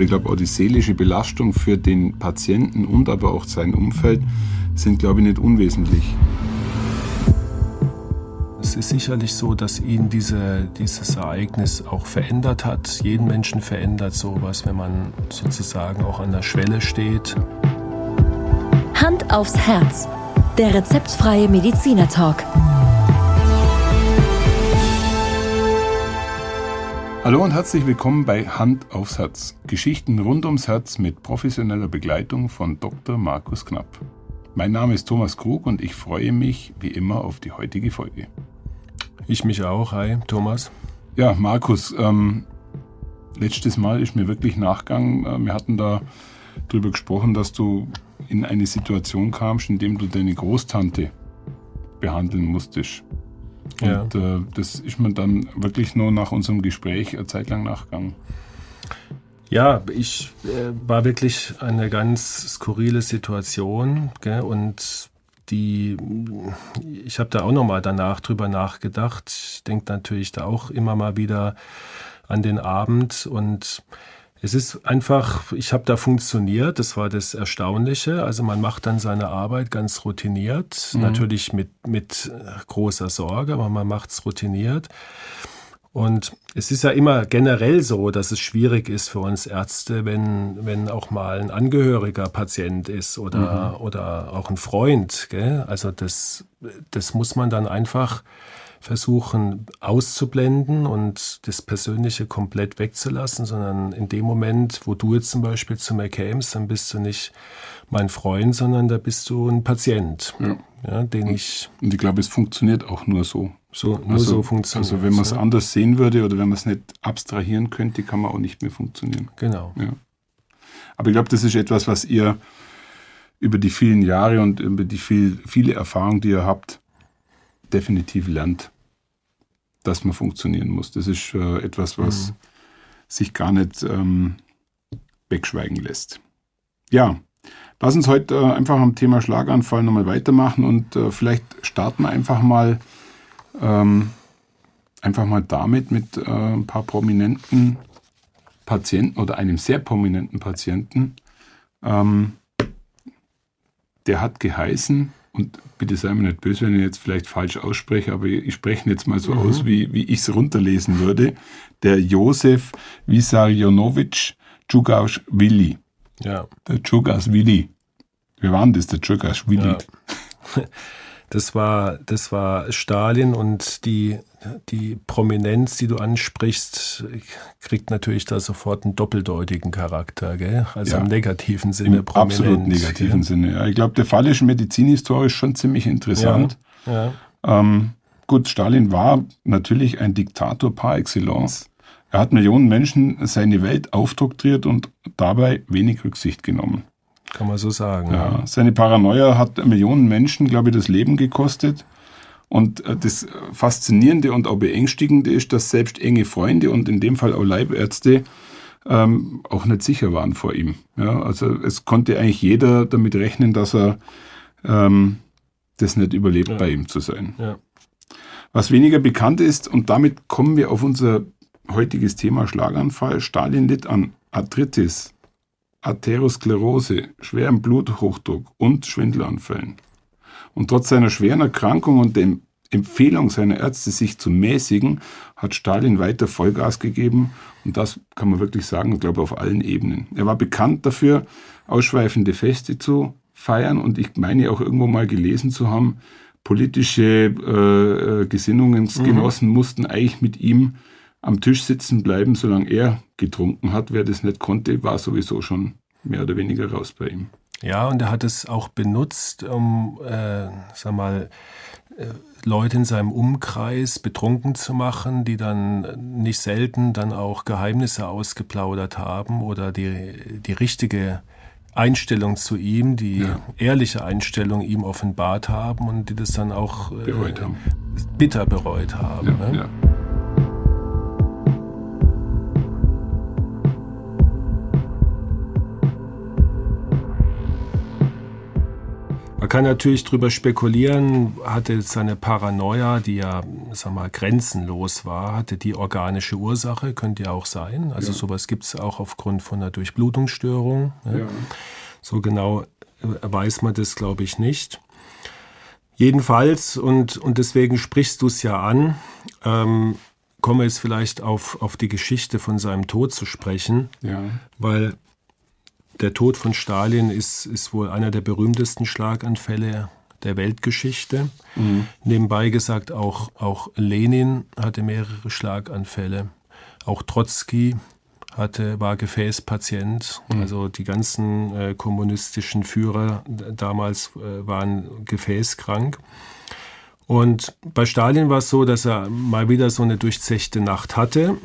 Ich glaube, auch die seelische Belastung für den Patienten und aber auch sein Umfeld sind, glaube ich, nicht unwesentlich. Es ist sicherlich so, dass ihn diese, dieses Ereignis auch verändert hat. Jeden Menschen verändert sowas, wenn man sozusagen auch an der Schwelle steht. Hand aufs Herz. Der rezeptfreie Mediziner Hallo und herzlich willkommen bei Hand aufs Herz. Geschichten rund ums Herz mit professioneller Begleitung von Dr. Markus Knapp. Mein Name ist Thomas Krug und ich freue mich wie immer auf die heutige Folge. Ich mich auch. Hi, Thomas. Ja, Markus, ähm, letztes Mal ist mir wirklich nachgegangen. Äh, wir hatten da drüber gesprochen, dass du in eine Situation kamst, in dem du deine Großtante behandeln musstest. Ja. Und äh, das ist mir dann wirklich nur nach unserem Gespräch eine Zeit lang nachgegangen. Ja, ich äh, war wirklich eine ganz skurrile Situation gell, und die, ich habe da auch nochmal danach drüber nachgedacht. Ich denke natürlich da auch immer mal wieder an den Abend und es ist einfach, ich habe da funktioniert, das war das Erstaunliche. Also man macht dann seine Arbeit ganz routiniert, mhm. natürlich mit, mit großer Sorge, aber man macht es routiniert. Und es ist ja immer generell so, dass es schwierig ist für uns Ärzte, wenn, wenn auch mal ein Angehöriger Patient ist oder, mhm. oder auch ein Freund. Gell? Also das, das muss man dann einfach versuchen auszublenden und das Persönliche komplett wegzulassen, sondern in dem Moment, wo du jetzt zum Beispiel zu mir kämst, dann bist du nicht mein Freund, sondern da bist du ein Patient, ja. Ja, den ich. Und ich glaube, es funktioniert auch nur so. So, nur also, so funktioniert Also wenn man es ja. anders sehen würde oder wenn man es nicht abstrahieren könnte, kann man auch nicht mehr funktionieren. Genau. Ja. Aber ich glaube, das ist etwas, was ihr über die vielen Jahre und über die viel, viele Erfahrungen, die ihr habt, definitiv lernt, dass man funktionieren muss. Das ist äh, etwas, was mhm. sich gar nicht ähm, wegschweigen lässt. Ja, lass uns heute äh, einfach am Thema Schlaganfall nochmal weitermachen und äh, vielleicht starten wir einfach mal, ähm, einfach mal damit mit äh, ein paar prominenten Patienten oder einem sehr prominenten Patienten. Ähm, der hat geheißen und bitte sei mir nicht böse, wenn ich jetzt vielleicht falsch ausspreche, aber ich spreche jetzt mal so mhm. aus, wie, wie ich es runterlesen würde. Der Josef Vissarionovic Djugaschwili. Ja. Der Djugaschwili. Wie war denn das, der Djugaschwili? Ja. Das war, das war Stalin und die, die Prominenz, die du ansprichst, kriegt natürlich da sofort einen doppeldeutigen Charakter, gell? Also ja. im negativen Sinne Im Prominenz. Absolut negativen ja. Sinne. Ja. Ich glaube, der Fall ist medizinhistorisch schon ziemlich interessant. Ja. Ähm, gut, Stalin war natürlich ein Diktator par excellence. Er hat Millionen Menschen seine Welt aufdoktriert und dabei wenig Rücksicht genommen. Kann man so sagen. Ja, seine Paranoia hat Millionen Menschen, glaube ich, das Leben gekostet. Und äh, das Faszinierende und auch Beängstigende ist, dass selbst enge Freunde und in dem Fall auch Leibärzte ähm, auch nicht sicher waren vor ihm. Ja, also es konnte eigentlich jeder damit rechnen, dass er ähm, das nicht überlebt, ja. bei ihm zu sein. Ja. Was weniger bekannt ist, und damit kommen wir auf unser heutiges Thema Schlaganfall. Stalin litt an Arthritis, Atherosklerose, schwerem Bluthochdruck und Schwindelanfällen. Und trotz seiner schweren Erkrankung und der Empfehlung seiner Ärzte, sich zu mäßigen, hat Stalin weiter Vollgas gegeben. Und das kann man wirklich sagen, ich glaube, auf allen Ebenen. Er war bekannt dafür, ausschweifende Feste zu feiern. Und ich meine auch irgendwo mal gelesen zu haben, politische äh, äh Gesinnungsgenossen mhm. mussten eigentlich mit ihm am Tisch sitzen bleiben, solange er getrunken hat. Wer das nicht konnte, war sowieso schon mehr oder weniger raus bei ihm. Ja, und er hat es auch benutzt, um, äh, sag mal, äh, Leute in seinem Umkreis betrunken zu machen, die dann nicht selten dann auch Geheimnisse ausgeplaudert haben oder die, die richtige Einstellung zu ihm, die ja. ehrliche Einstellung ihm offenbart haben und die das dann auch äh, bereut bitter bereut haben. Ja, ne? ja. Man kann natürlich darüber spekulieren, hatte seine Paranoia, die ja, sag mal, grenzenlos war, hatte die organische Ursache, könnte ja auch sein. Also ja. sowas gibt es auch aufgrund von einer Durchblutungsstörung. Ne? Ja. So genau äh, weiß man das, glaube ich, nicht. Jedenfalls, und, und deswegen sprichst du es ja an, ähm, komme jetzt vielleicht auf, auf die Geschichte von seinem Tod zu sprechen, ja. weil der Tod von Stalin ist, ist wohl einer der berühmtesten Schlaganfälle der Weltgeschichte. Mhm. Nebenbei gesagt, auch, auch Lenin hatte mehrere Schlaganfälle. Auch Trotzki hatte, war Gefäßpatient. Mhm. Also die ganzen äh, kommunistischen Führer damals äh, waren gefäßkrank. Und bei Stalin war es so, dass er mal wieder so eine durchzechte Nacht hatte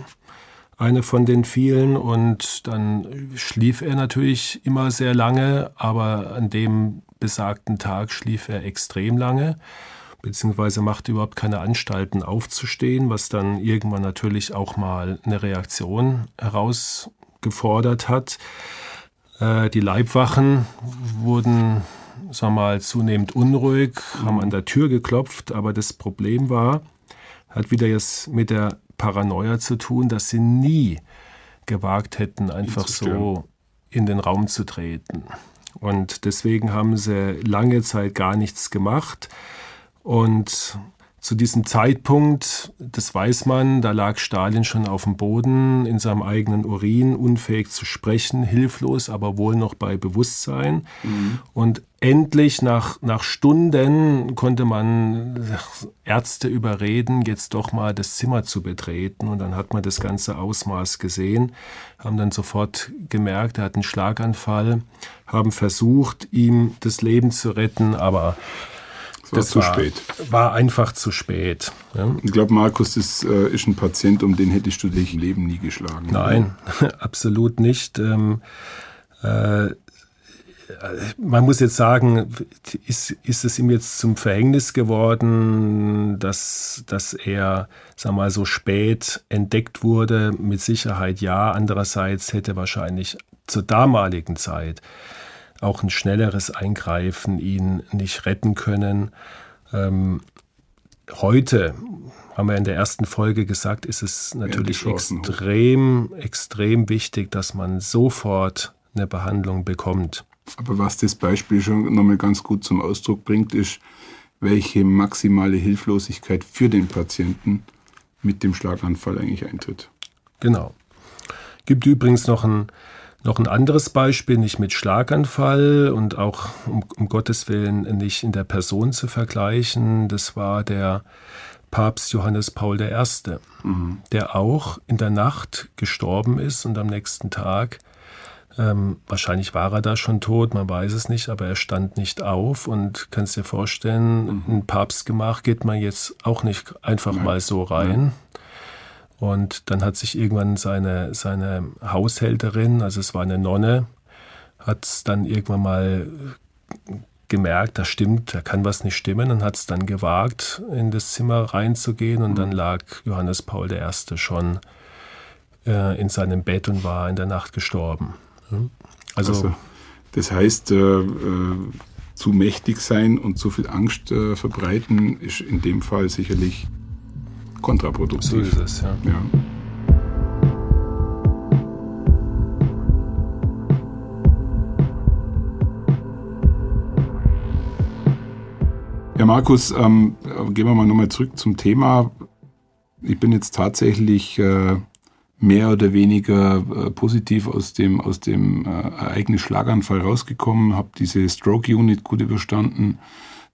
eine von den vielen und dann schlief er natürlich immer sehr lange, aber an dem besagten Tag schlief er extrem lange, beziehungsweise machte überhaupt keine Anstalten aufzustehen, was dann irgendwann natürlich auch mal eine Reaktion herausgefordert hat. Äh, die Leibwachen wurden sagen wir mal, zunehmend unruhig, haben an der Tür geklopft, aber das Problem war, hat wieder jetzt mit der Paranoia zu tun, dass sie nie gewagt hätten, einfach so in den Raum zu treten. Und deswegen haben sie lange Zeit gar nichts gemacht. Und zu diesem Zeitpunkt, das weiß man, da lag Stalin schon auf dem Boden in seinem eigenen Urin, unfähig zu sprechen, hilflos, aber wohl noch bei Bewusstsein. Mhm. Und endlich nach, nach Stunden konnte man Ärzte überreden, jetzt doch mal das Zimmer zu betreten. Und dann hat man das ganze Ausmaß gesehen, haben dann sofort gemerkt, er hat einen Schlaganfall, haben versucht, ihm das Leben zu retten, aber war das zu war, spät. War einfach zu spät. Ja. Ich glaube, Markus, das äh, ist ein Patient, um den hättest du dich im Leben nie geschlagen. Nein, absolut nicht. Ähm, äh, man muss jetzt sagen, ist, ist es ihm jetzt zum Verhängnis geworden, dass, dass er sag mal, so spät entdeckt wurde? Mit Sicherheit ja. Andererseits hätte wahrscheinlich zur damaligen Zeit auch ein schnelleres Eingreifen ihn nicht retten können. Ähm, heute, haben wir in der ersten Folge gesagt, ist es natürlich extrem, extrem wichtig, dass man sofort eine Behandlung bekommt. Aber was das Beispiel schon nochmal ganz gut zum Ausdruck bringt, ist, welche maximale Hilflosigkeit für den Patienten mit dem Schlaganfall eigentlich eintritt. Genau. Gibt übrigens noch ein noch ein anderes Beispiel, nicht mit Schlaganfall und auch um, um Gottes Willen nicht in der Person zu vergleichen, das war der Papst Johannes Paul I., mhm. der auch in der Nacht gestorben ist und am nächsten Tag, ähm, wahrscheinlich war er da schon tot, man weiß es nicht, aber er stand nicht auf und kannst dir vorstellen, mhm. ein Papstgemach geht man jetzt auch nicht einfach Nein. mal so rein. Nein. Und dann hat sich irgendwann seine, seine Haushälterin, also es war eine Nonne, hat es dann irgendwann mal gemerkt, da stimmt, da kann was nicht stimmen und hat es dann gewagt, in das Zimmer reinzugehen und mhm. dann lag Johannes Paul I. schon äh, in seinem Bett und war in der Nacht gestorben. Also, also das heißt, äh, äh, zu mächtig sein und zu viel Angst äh, verbreiten ist in dem Fall sicherlich kontraproduktiv. So ist es, ja. ja. Ja, Markus, ähm, gehen wir mal nochmal zurück zum Thema. Ich bin jetzt tatsächlich äh, mehr oder weniger äh, positiv aus dem, aus dem äh, Ereignis Schlaganfall rausgekommen, habe diese Stroke Unit gut überstanden.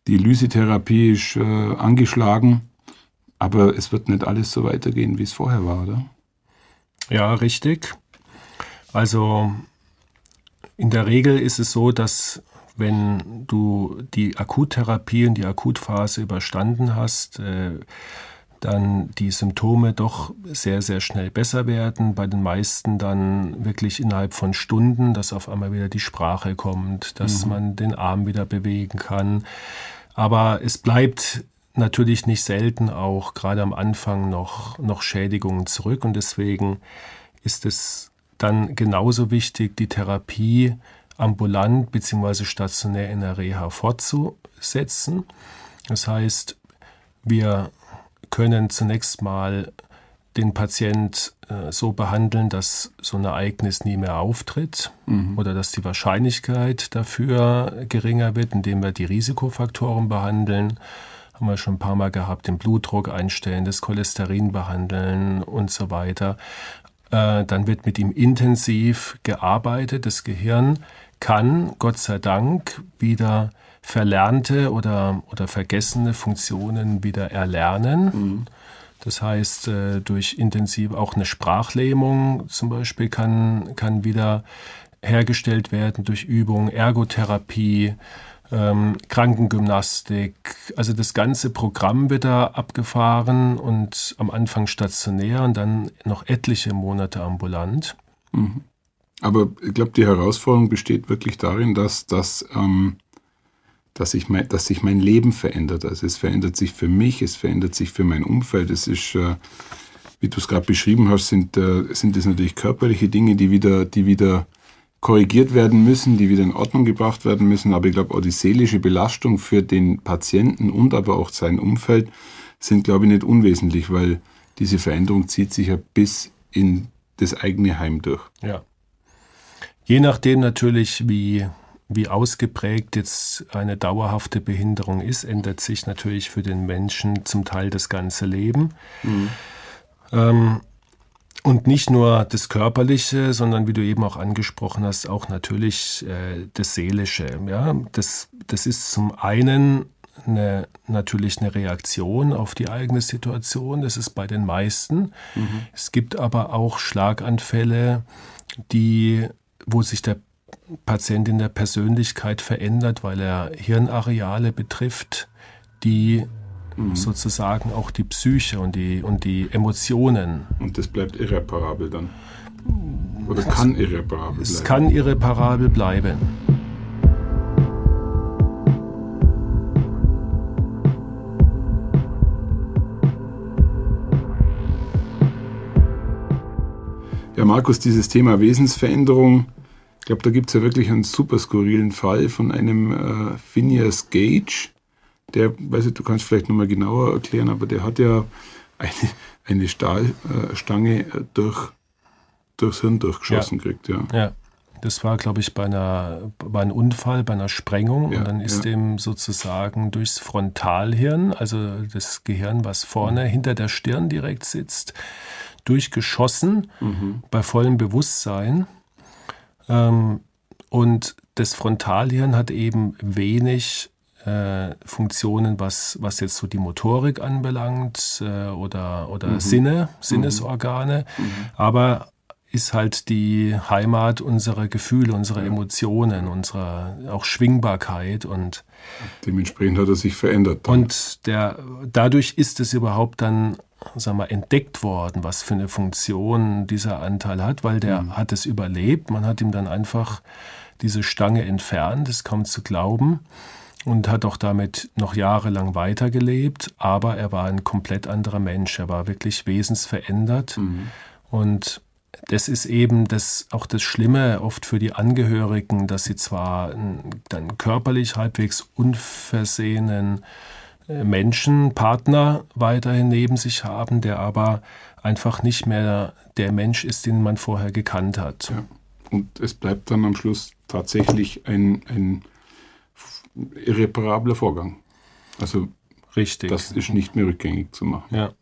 Die Lysetherapie ist äh, angeschlagen. Aber es wird nicht alles so weitergehen, wie es vorher war, oder? Ja, richtig. Also in der Regel ist es so, dass wenn du die Akuttherapie und die Akutphase überstanden hast, äh, dann die Symptome doch sehr, sehr schnell besser werden. Bei den meisten dann wirklich innerhalb von Stunden, dass auf einmal wieder die Sprache kommt, dass mhm. man den Arm wieder bewegen kann. Aber es bleibt natürlich nicht selten auch gerade am Anfang noch, noch Schädigungen zurück und deswegen ist es dann genauso wichtig, die Therapie ambulant bzw. stationär in der Reha fortzusetzen. Das heißt, wir können zunächst mal den Patient äh, so behandeln, dass so ein Ereignis nie mehr auftritt mhm. oder dass die Wahrscheinlichkeit dafür geringer wird, indem wir die Risikofaktoren behandeln. Haben wir schon ein paar Mal gehabt, den Blutdruck einstellen, das Cholesterin behandeln und so weiter. Äh, dann wird mit ihm intensiv gearbeitet. Das Gehirn kann, Gott sei Dank, wieder verlernte oder, oder vergessene Funktionen wieder erlernen. Mhm. Das heißt, äh, durch intensiv auch eine Sprachlähmung zum Beispiel kann, kann wieder hergestellt werden durch Übung, Ergotherapie, ähm, Krankengymnastik. Also das ganze Programm wird da abgefahren und am Anfang stationär und dann noch etliche Monate ambulant. Mhm. Aber ich glaube, die Herausforderung besteht wirklich darin, dass, dass ähm, dass, ich mein, dass sich mein Leben verändert. Also es verändert sich für mich, es verändert sich für mein Umfeld. Es ist, äh, wie du es gerade beschrieben hast, sind, äh, sind es natürlich körperliche Dinge, die wieder, die wieder korrigiert werden müssen, die wieder in Ordnung gebracht werden müssen. Aber ich glaube, auch die seelische Belastung für den Patienten und aber auch sein Umfeld sind, glaube ich, nicht unwesentlich, weil diese Veränderung zieht sich ja bis in das eigene Heim durch. Ja. Je nachdem natürlich, wie wie ausgeprägt jetzt eine dauerhafte Behinderung ist, ändert sich natürlich für den Menschen zum Teil das ganze Leben. Mhm. Ähm, und nicht nur das Körperliche, sondern wie du eben auch angesprochen hast, auch natürlich äh, das Seelische. Ja? Das, das ist zum einen eine, natürlich eine Reaktion auf die eigene Situation. Das ist bei den meisten. Mhm. Es gibt aber auch Schlaganfälle, die, wo sich der Patient in der Persönlichkeit verändert, weil er Hirnareale betrifft, die mhm. sozusagen auch die Psyche und die, und die Emotionen. Und das bleibt irreparabel dann? Oder kann irreparabel bleiben? Es kann irreparabel bleiben. Ja, Markus, dieses Thema Wesensveränderung ich glaube, da gibt es ja wirklich einen super skurrilen Fall von einem äh, Phineas Gage. Der, weiß ich, du kannst vielleicht nochmal genauer erklären, aber der hat ja eine, eine Stahlstange äh, durch, durchs Hirn durchgeschossen ja. gekriegt. Ja. ja. Das war, glaube ich, bei, einer, bei einem Unfall, bei einer Sprengung. Ja, und dann ist ja. dem sozusagen durchs Frontalhirn, also das Gehirn, was vorne mhm. hinter der Stirn direkt sitzt, durchgeschossen mhm. bei vollem Bewusstsein. Ähm, und das Frontalhirn hat eben wenig äh, Funktionen, was, was jetzt so die Motorik anbelangt äh, oder, oder mhm. Sinne, Sinnesorgane, mhm. mhm. aber ist halt die Heimat unserer Gefühle, unserer Emotionen, unserer auch Schwingbarkeit und dementsprechend hat er sich verändert. Dann. Und der, dadurch ist es überhaupt dann sag mal, entdeckt worden, was für eine Funktion dieser Anteil hat, weil der mhm. hat es überlebt. Man hat ihm dann einfach diese Stange entfernt, das kaum zu glauben, und hat auch damit noch jahrelang weitergelebt. Aber er war ein komplett anderer Mensch. Er war wirklich wesensverändert. Mhm. Und das ist eben das, auch das Schlimme oft für die Angehörigen, dass sie zwar dann körperlich halbwegs unversehenen Menschen, Partner weiterhin neben sich haben, der aber einfach nicht mehr der Mensch ist, den man vorher gekannt hat. Ja. Und es bleibt dann am Schluss tatsächlich ein, ein irreparabler Vorgang. Also Richtig. das ist nicht mehr rückgängig zu machen. Ja.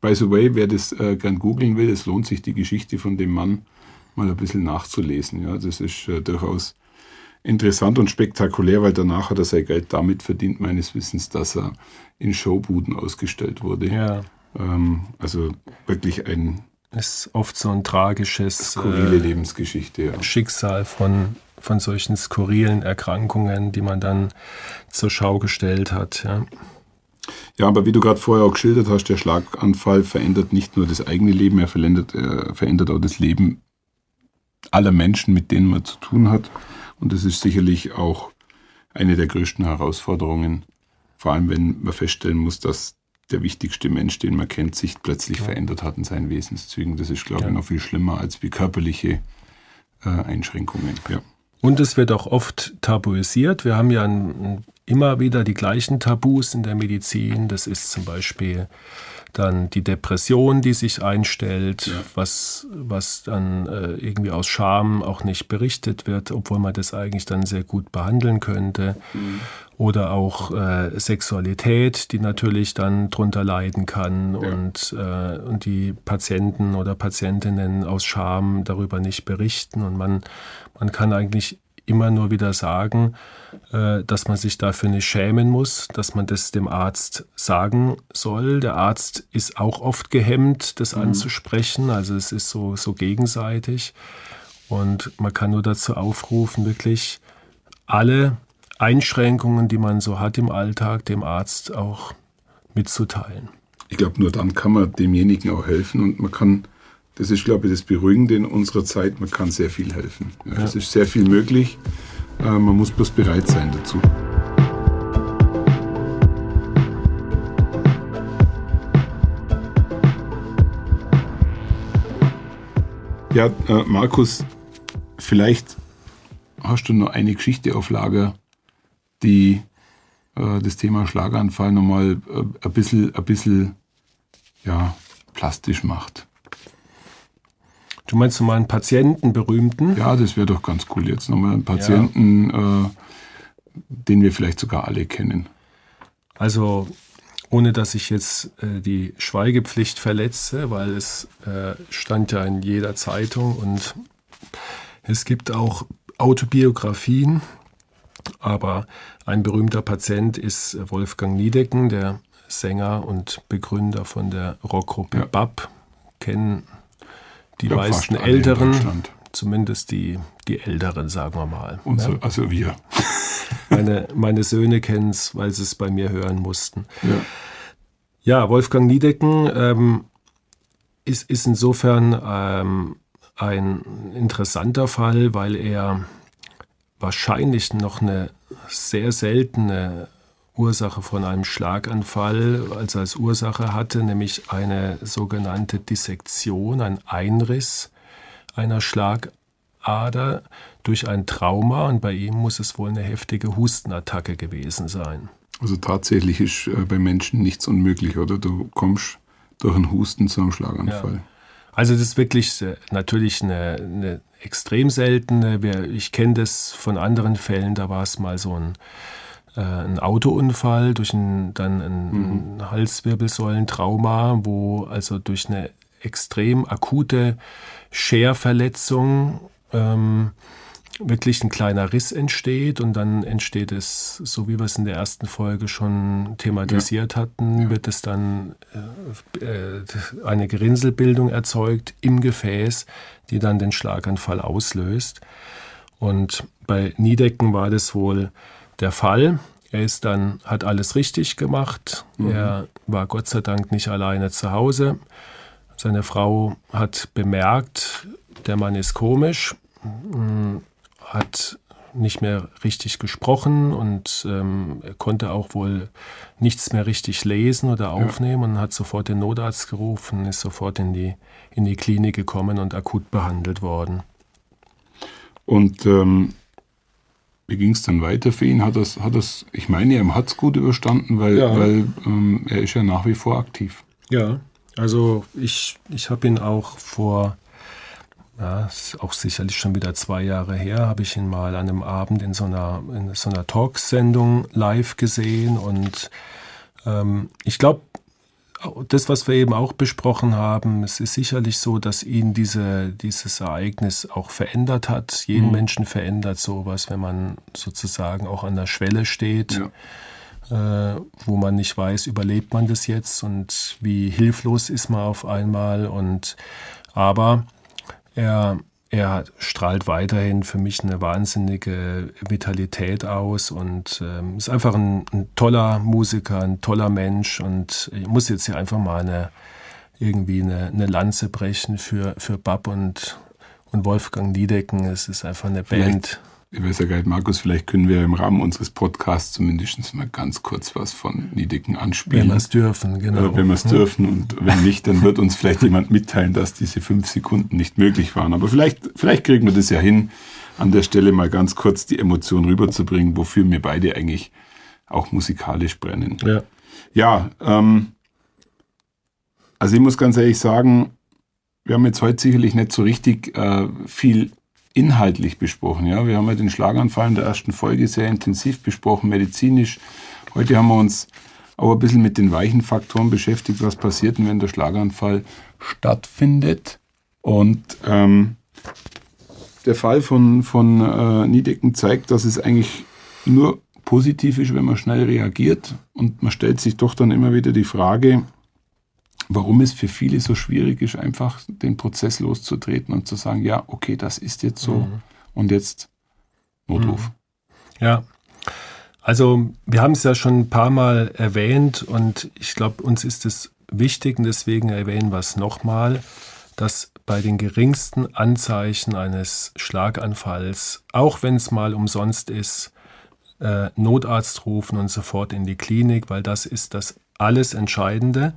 By the way, wer das äh, gern googeln will, es lohnt sich, die Geschichte von dem Mann mal ein bisschen nachzulesen. Ja, das ist äh, durchaus interessant und spektakulär, weil danach hat er sein Geld damit verdient, meines Wissens, dass er in Showbuden ausgestellt wurde. Ja. Ähm, also wirklich ein. Ist oft so ein tragisches. Skurrile äh, Lebensgeschichte, ja. Schicksal von, von solchen skurrilen Erkrankungen, die man dann zur Schau gestellt hat. Ja. Ja, aber wie du gerade vorher auch geschildert hast, der Schlaganfall verändert nicht nur das eigene Leben, er verändert, er verändert auch das Leben aller Menschen, mit denen man zu tun hat. Und das ist sicherlich auch eine der größten Herausforderungen, vor allem wenn man feststellen muss, dass der wichtigste Mensch, den man kennt, sich plötzlich ja. verändert hat in seinen Wesenszügen. Das ist, glaube ja. ich, noch viel schlimmer als wie körperliche äh, Einschränkungen. Ja. Und es wird auch oft tabuisiert. Wir haben ja immer wieder die gleichen Tabus in der Medizin. Das ist zum Beispiel dann die Depression, die sich einstellt, ja. was, was dann äh, irgendwie aus Scham auch nicht berichtet wird, obwohl man das eigentlich dann sehr gut behandeln könnte. Mhm. Oder auch äh, Sexualität, die natürlich dann drunter leiden kann ja. und, äh, und die Patienten oder Patientinnen aus Scham darüber nicht berichten. Und man, man kann eigentlich immer nur wieder sagen, äh, dass man sich dafür nicht schämen muss, dass man das dem Arzt sagen soll. Der Arzt ist auch oft gehemmt, das mhm. anzusprechen. Also es ist so, so gegenseitig. Und man kann nur dazu aufrufen, wirklich alle Einschränkungen, die man so hat im Alltag, dem Arzt auch mitzuteilen. Ich glaube, nur dann kann man demjenigen auch helfen und man kann das ist, glaube ich, das Beruhigende in unserer Zeit. Man kann sehr viel helfen. Ja, ja. Es ist sehr viel möglich. Äh, man muss bloß bereit sein dazu. Ja, äh, Markus, vielleicht hast du noch eine Geschichte auf Lager, die äh, das Thema Schlaganfall nochmal äh, ein bisschen, ein bisschen ja, plastisch macht. Du meinst mal einen Patienten, berühmten? Ja, das wäre doch ganz cool. Jetzt nochmal einen Patienten, ja. äh, den wir vielleicht sogar alle kennen. Also, ohne dass ich jetzt äh, die Schweigepflicht verletze, weil es äh, stand ja in jeder Zeitung und es gibt auch Autobiografien. Aber ein berühmter Patient ist Wolfgang Niedecken, der Sänger und Begründer von der Rockgruppe ja. BAP. Kennen die ja, meisten Älteren, zumindest die, die Älteren, sagen wir mal. Unsere, ja? Also wir. Meine, meine Söhne kennen es, weil sie es bei mir hören mussten. Ja, ja Wolfgang Niedecken ähm, ist, ist insofern ähm, ein interessanter Fall, weil er wahrscheinlich noch eine sehr seltene Ursache von einem Schlaganfall, also als Ursache hatte, nämlich eine sogenannte Dissektion, ein Einriss einer Schlagader durch ein Trauma und bei ihm muss es wohl eine heftige Hustenattacke gewesen sein. Also tatsächlich ist äh, bei Menschen nichts unmöglich, oder? Du kommst durch einen Husten zu einem Schlaganfall. Ja. Also das ist wirklich äh, natürlich eine, eine extrem seltene. Ich kenne das von anderen Fällen, da war es mal so ein äh, ein Autounfall, durch ein, dann ein, mhm. Halswirbelsäulentrauma, wo also durch eine extrem akute Scherverletzung ähm, wirklich ein kleiner Riss entsteht und dann entsteht es, so wie wir es in der ersten Folge schon thematisiert ja. hatten, wird es dann äh, äh, eine Gerinnselbildung erzeugt im Gefäß, die dann den Schlaganfall auslöst. Und bei Niedecken war das wohl der Fall. Er ist dann, hat alles richtig gemacht. Mhm. Er war Gott sei Dank nicht alleine zu Hause. Seine Frau hat bemerkt, der Mann ist komisch, hat nicht mehr richtig gesprochen und ähm, er konnte auch wohl nichts mehr richtig lesen oder aufnehmen ja. und hat sofort den Notarzt gerufen, ist sofort in die, in die Klinik gekommen und akut behandelt worden. Und ähm, wie ging es dann weiter für ihn? Hat das, hat das, ich meine, er hat es gut überstanden, weil, ja. weil ähm, er ist ja nach wie vor aktiv. Ja, also ich, ich habe ihn auch vor, ja, ist auch sicherlich schon wieder zwei Jahre her, habe ich ihn mal an einem Abend in so einer, in so einer Talksendung live gesehen und ähm, ich glaube, das, was wir eben auch besprochen haben, es ist sicherlich so, dass ihn diese, dieses Ereignis auch verändert hat. Jeden mhm. Menschen verändert sowas, wenn man sozusagen auch an der Schwelle steht, ja. äh, wo man nicht weiß, überlebt man das jetzt und wie hilflos ist man auf einmal. Und aber er er strahlt weiterhin für mich eine wahnsinnige Vitalität aus und ähm, ist einfach ein, ein, toller Musiker, ein toller Mensch und ich muss jetzt hier einfach mal eine, irgendwie eine, eine Lanze brechen für, für Bab und, und Wolfgang Niedecken. Es ist einfach eine Band. Ich weiß ja gar nicht, Markus, vielleicht können wir im Rahmen unseres Podcasts zumindest mal ganz kurz was von Niedicken anspielen. Wenn wir es dürfen, genau. Oder wenn wir es dürfen und wenn nicht, dann wird uns vielleicht jemand mitteilen, dass diese fünf Sekunden nicht möglich waren. Aber vielleicht, vielleicht kriegen wir das ja hin. an der Stelle mal ganz kurz die Emotion rüberzubringen, wofür wir beide eigentlich auch musikalisch brennen. Ja. Ja, ähm, also ich muss ganz ehrlich sagen, wir haben jetzt heute sicherlich nicht so richtig äh, viel inhaltlich besprochen. Ja, wir haben ja den Schlaganfall in der ersten Folge sehr intensiv besprochen, medizinisch. Heute haben wir uns auch ein bisschen mit den weichen Faktoren beschäftigt, was passiert, wenn der Schlaganfall stattfindet. Und ähm, der Fall von, von äh, Niedecken zeigt, dass es eigentlich nur positiv ist, wenn man schnell reagiert. Und man stellt sich doch dann immer wieder die Frage, warum es für viele so schwierig ist, einfach den Prozess loszutreten und zu sagen, ja, okay, das ist jetzt so mhm. und jetzt Notruf. Mhm. Ja. Also wir haben es ja schon ein paar Mal erwähnt und ich glaube, uns ist es wichtig und deswegen erwähnen wir es nochmal, dass bei den geringsten Anzeichen eines Schlaganfalls, auch wenn es mal umsonst ist, äh, Notarzt rufen und sofort in die Klinik, weil das ist das alles Entscheidende.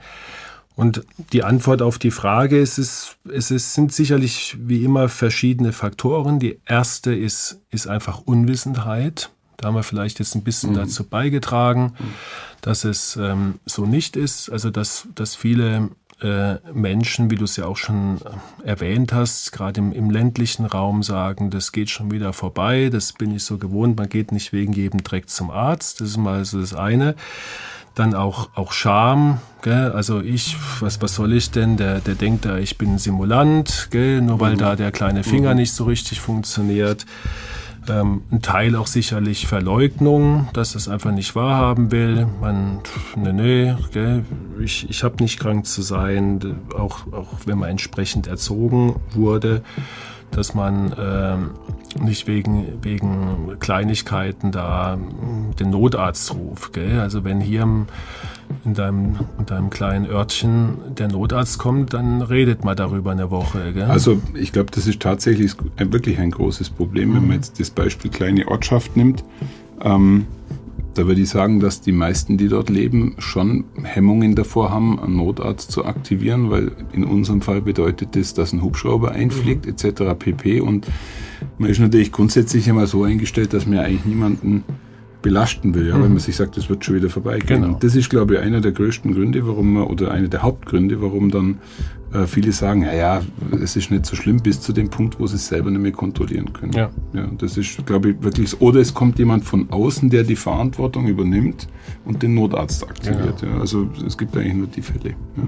Und die Antwort auf die Frage ist, es, es ist, sind sicherlich wie immer verschiedene Faktoren. Die erste ist, ist einfach Unwissenheit. Da haben wir vielleicht jetzt ein bisschen mhm. dazu beigetragen, dass es ähm, so nicht ist. Also dass, dass viele äh, Menschen, wie du es ja auch schon äh, erwähnt hast, gerade im, im, ländlichen Raum sagen, das geht schon wieder vorbei, das bin ich so gewohnt, man geht nicht wegen jedem Dreck zum Arzt. Das ist mal so das eine. Dann auch, auch Scham, gell? also ich, was, was soll ich denn? Der, der denkt da, ich bin ein Simulant, gell? nur weil mhm. da der kleine Finger mhm. nicht so richtig funktioniert. Ähm, ein Teil auch sicherlich Verleugnung, dass es einfach nicht wahrhaben will. Man, ne, ne, gell, ich, ich habe nicht krank zu sein, auch, auch wenn man entsprechend erzogen wurde dass man ähm, nicht wegen, wegen Kleinigkeiten da den Notarzt ruft. Gell? Also wenn hier in deinem, in deinem kleinen Örtchen der Notarzt kommt, dann redet man darüber eine Woche. Gell? Also ich glaube, das ist tatsächlich wirklich ein großes Problem, wenn man jetzt das Beispiel kleine Ortschaft nimmt. Ähm, da würde ich sagen, dass die meisten, die dort leben, schon Hemmungen davor haben, einen Notarzt zu aktivieren, weil in unserem Fall bedeutet das, dass ein Hubschrauber einfliegt mhm. etc. pp. Und man ist natürlich grundsätzlich immer so eingestellt, dass man eigentlich niemanden belasten will, ja, mhm. wenn man sich sagt, das wird schon wieder vorbeigehen. Genau. Und das ist, glaube ich, einer der größten Gründe, warum man, oder einer der Hauptgründe, warum dann äh, viele sagen, naja, es ist nicht so schlimm bis zu dem Punkt, wo sie es selber nicht mehr kontrollieren können. Ja. ja das ist, glaube ich, wirklich, oder es kommt jemand von außen, der die Verantwortung übernimmt und den Notarzt aktiviert. Ja. ja. Also es gibt eigentlich nur die Fälle. Ja,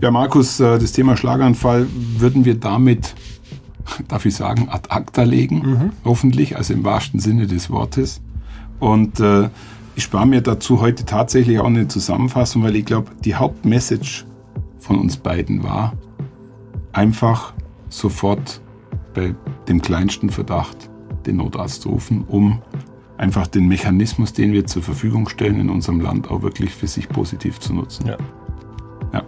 ja Markus, äh, das Thema Schlaganfall würden wir damit darf ich sagen, ad acta legen, mhm. hoffentlich, also im wahrsten Sinne des Wortes. Und äh, ich spare mir dazu heute tatsächlich auch eine Zusammenfassung, weil ich glaube, die Hauptmessage von uns beiden war, einfach sofort bei dem kleinsten Verdacht den Notarzt rufen, um einfach den Mechanismus, den wir zur Verfügung stellen in unserem Land, auch wirklich für sich positiv zu nutzen. Ja. ja.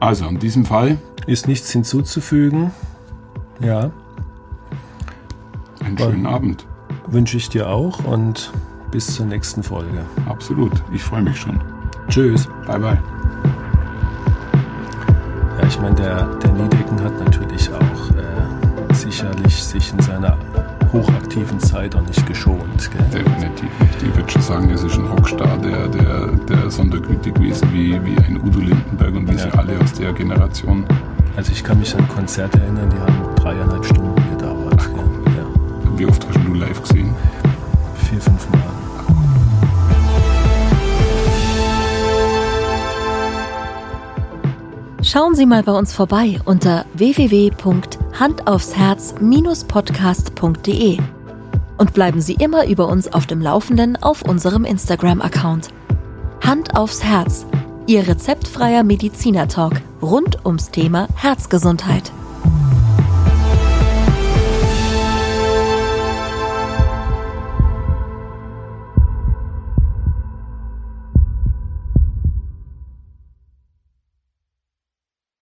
Also in diesem Fall ist nichts hinzuzufügen. Ja. Einen schönen Abend wünsche ich dir auch und bis zur nächsten Folge. Absolut, ich freue mich schon. Tschüss. Bye, bye. Ja, ich meine, der, der Niedecken hat natürlich auch äh, sicherlich sich in seiner hochaktiven Zeit auch nicht geschont. Gell? Definitiv nicht. Ich würde schon sagen, es ist ein Rockstar, der, der, der sondergütig gewesen wie, wie ein Udo Lindenberg und wie ja. sie alle aus der Generation. Also ich kann mich an Konzerte erinnern, die haben dreieinhalb Stunden gedauert. Ach, ja. Wie oft hast du live gesehen? Vier, fünf Mal. Schauen Sie mal bei uns vorbei unter www.handaufsherz-podcast.de und bleiben Sie immer über uns auf dem Laufenden auf unserem Instagram-Account. Hand aufs Herz, Ihr rezeptfreier Mediziner-Talk rund ums Thema Herzgesundheit.